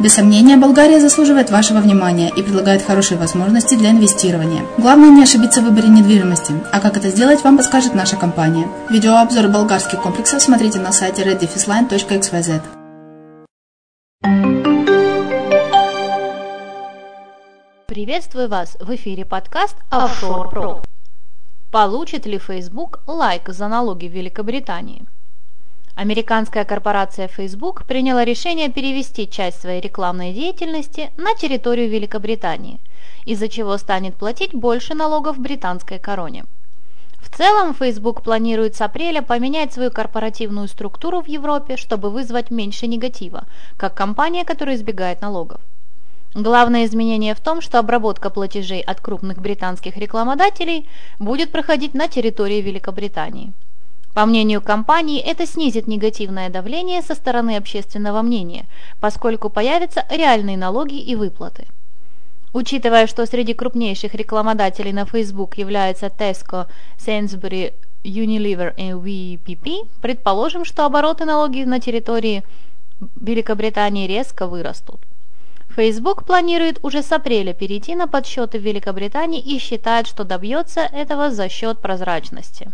Без сомнения, Болгария заслуживает вашего внимания и предлагает хорошие возможности для инвестирования. Главное не ошибиться в выборе недвижимости, а как это сделать, вам подскажет наша компания. Видеообзор болгарских комплексов смотрите на сайте reddefisline.xyz. Приветствую вас в эфире подкаст Offshore Pro. Получит ли Facebook лайк за налоги в Великобритании? Американская корпорация Facebook приняла решение перевести часть своей рекламной деятельности на территорию Великобритании, из-за чего станет платить больше налогов британской короне. В целом, Facebook планирует с апреля поменять свою корпоративную структуру в Европе, чтобы вызвать меньше негатива, как компания, которая избегает налогов. Главное изменение в том, что обработка платежей от крупных британских рекламодателей будет проходить на территории Великобритании. По мнению компании, это снизит негативное давление со стороны общественного мнения, поскольку появятся реальные налоги и выплаты. Учитывая, что среди крупнейших рекламодателей на Facebook являются Tesco, Sainsbury, Unilever и VPP, предположим, что обороты налоги на территории Великобритании резко вырастут. Facebook планирует уже с апреля перейти на подсчеты в Великобритании и считает, что добьется этого за счет прозрачности.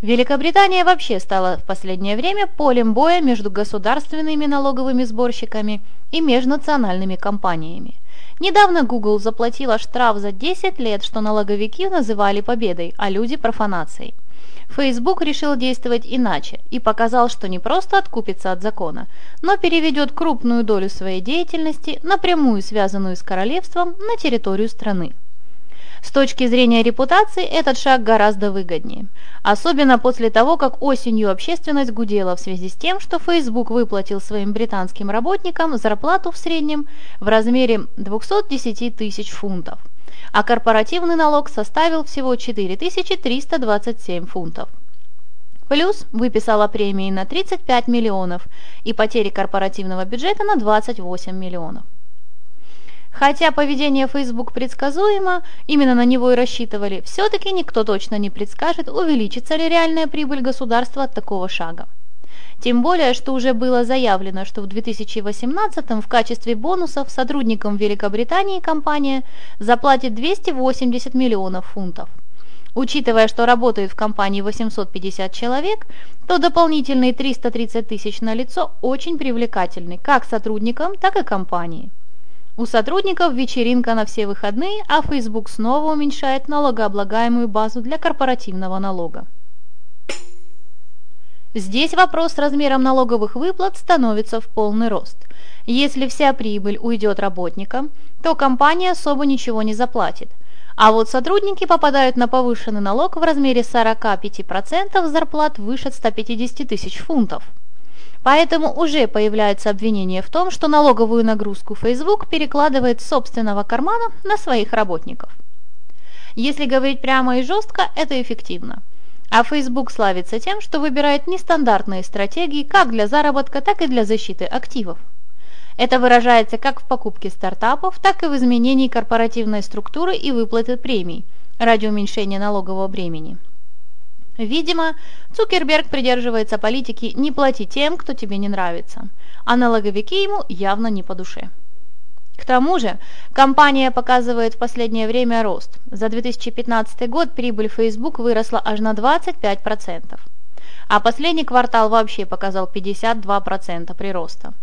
Великобритания вообще стала в последнее время полем боя между государственными налоговыми сборщиками и межнациональными компаниями. Недавно Google заплатила штраф за 10 лет, что налоговики называли победой, а люди профанацией. Facebook решил действовать иначе и показал, что не просто откупится от закона, но переведет крупную долю своей деятельности, напрямую связанную с королевством, на территорию страны. С точки зрения репутации этот шаг гораздо выгоднее, особенно после того, как осенью общественность гудела в связи с тем, что Facebook выплатил своим британским работникам зарплату в среднем в размере 210 тысяч фунтов, а корпоративный налог составил всего 4327 фунтов. Плюс выписала премии на 35 миллионов и потери корпоративного бюджета на 28 миллионов. Хотя поведение Facebook предсказуемо, именно на него и рассчитывали, все-таки никто точно не предскажет, увеличится ли реальная прибыль государства от такого шага. Тем более, что уже было заявлено, что в 2018 в качестве бонусов сотрудникам Великобритании компания заплатит 280 миллионов фунтов. Учитывая, что работает в компании 850 человек, то дополнительные 330 тысяч на лицо очень привлекательны как сотрудникам, так и компании. У сотрудников вечеринка на все выходные, а Facebook снова уменьшает налогооблагаемую базу для корпоративного налога. Здесь вопрос с размером налоговых выплат становится в полный рост. Если вся прибыль уйдет работникам, то компания особо ничего не заплатит. А вот сотрудники попадают на повышенный налог в размере 45% зарплат выше 150 тысяч фунтов. Поэтому уже появляются обвинения в том, что налоговую нагрузку Facebook перекладывает с собственного кармана на своих работников. Если говорить прямо и жестко, это эффективно. А Facebook славится тем, что выбирает нестандартные стратегии как для заработка, так и для защиты активов. Это выражается как в покупке стартапов, так и в изменении корпоративной структуры и выплаты премий ради уменьшения налогового бремени. Видимо, Цукерберг придерживается политики «не плати тем, кто тебе не нравится», а налоговики ему явно не по душе. К тому же, компания показывает в последнее время рост. За 2015 год прибыль Facebook выросла аж на 25%, а последний квартал вообще показал 52% прироста.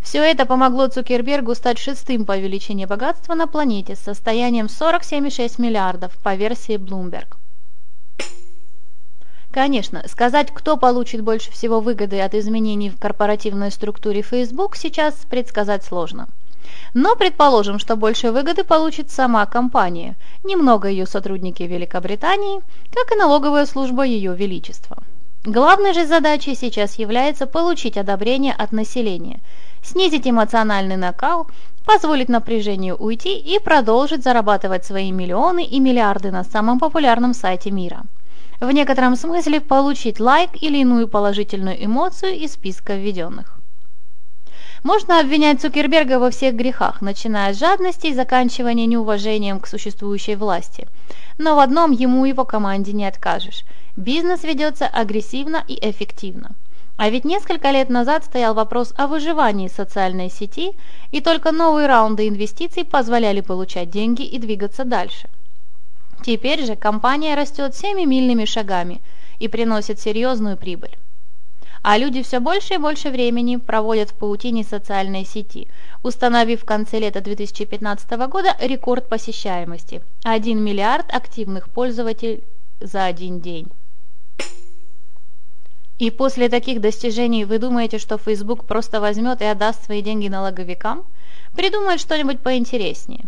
Все это помогло Цукербергу стать шестым по величине богатства на планете с состоянием 47,6 миллиардов по версии Bloomberg. Конечно, сказать, кто получит больше всего выгоды от изменений в корпоративной структуре Facebook, сейчас предсказать сложно. Но предположим, что больше выгоды получит сама компания, немного ее сотрудники Великобритании, как и налоговая служба Ее Величества. Главной же задачей сейчас является получить одобрение от населения, снизить эмоциональный накал, позволить напряжению уйти и продолжить зарабатывать свои миллионы и миллиарды на самом популярном сайте мира – в некотором смысле получить лайк или иную положительную эмоцию из списка введенных. Можно обвинять Цукерберга во всех грехах, начиная с жадности и заканчивая неуважением к существующей власти. Но в одном ему и его команде не откажешь. Бизнес ведется агрессивно и эффективно. А ведь несколько лет назад стоял вопрос о выживании социальной сети, и только новые раунды инвестиций позволяли получать деньги и двигаться дальше. Теперь же компания растет семимильными шагами и приносит серьезную прибыль. А люди все больше и больше времени проводят в паутине социальной сети, установив в конце лета 2015 года рекорд посещаемости – 1 миллиард активных пользователей за один день. И после таких достижений вы думаете, что Facebook просто возьмет и отдаст свои деньги налоговикам? Придумает что-нибудь поинтереснее.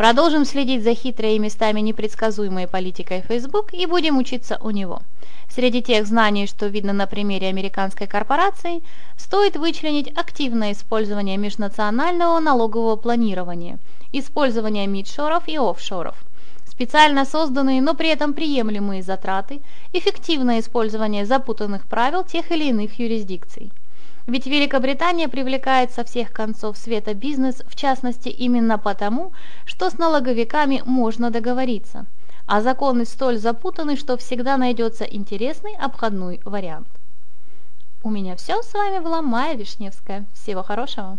Продолжим следить за хитрой и местами непредсказуемой политикой Facebook и будем учиться у него. Среди тех знаний, что видно на примере американской корпорации, стоит вычленить активное использование межнационального налогового планирования, использование мидшоров и офшоров – специально созданные, но при этом приемлемые затраты, эффективное использование запутанных правил тех или иных юрисдикций. Ведь Великобритания привлекает со всех концов света бизнес, в частности именно потому, что с налоговиками можно договориться, а законы столь запутаны, что всегда найдется интересный обходной вариант. У меня все, с вами была Майя Вишневская. Всего хорошего!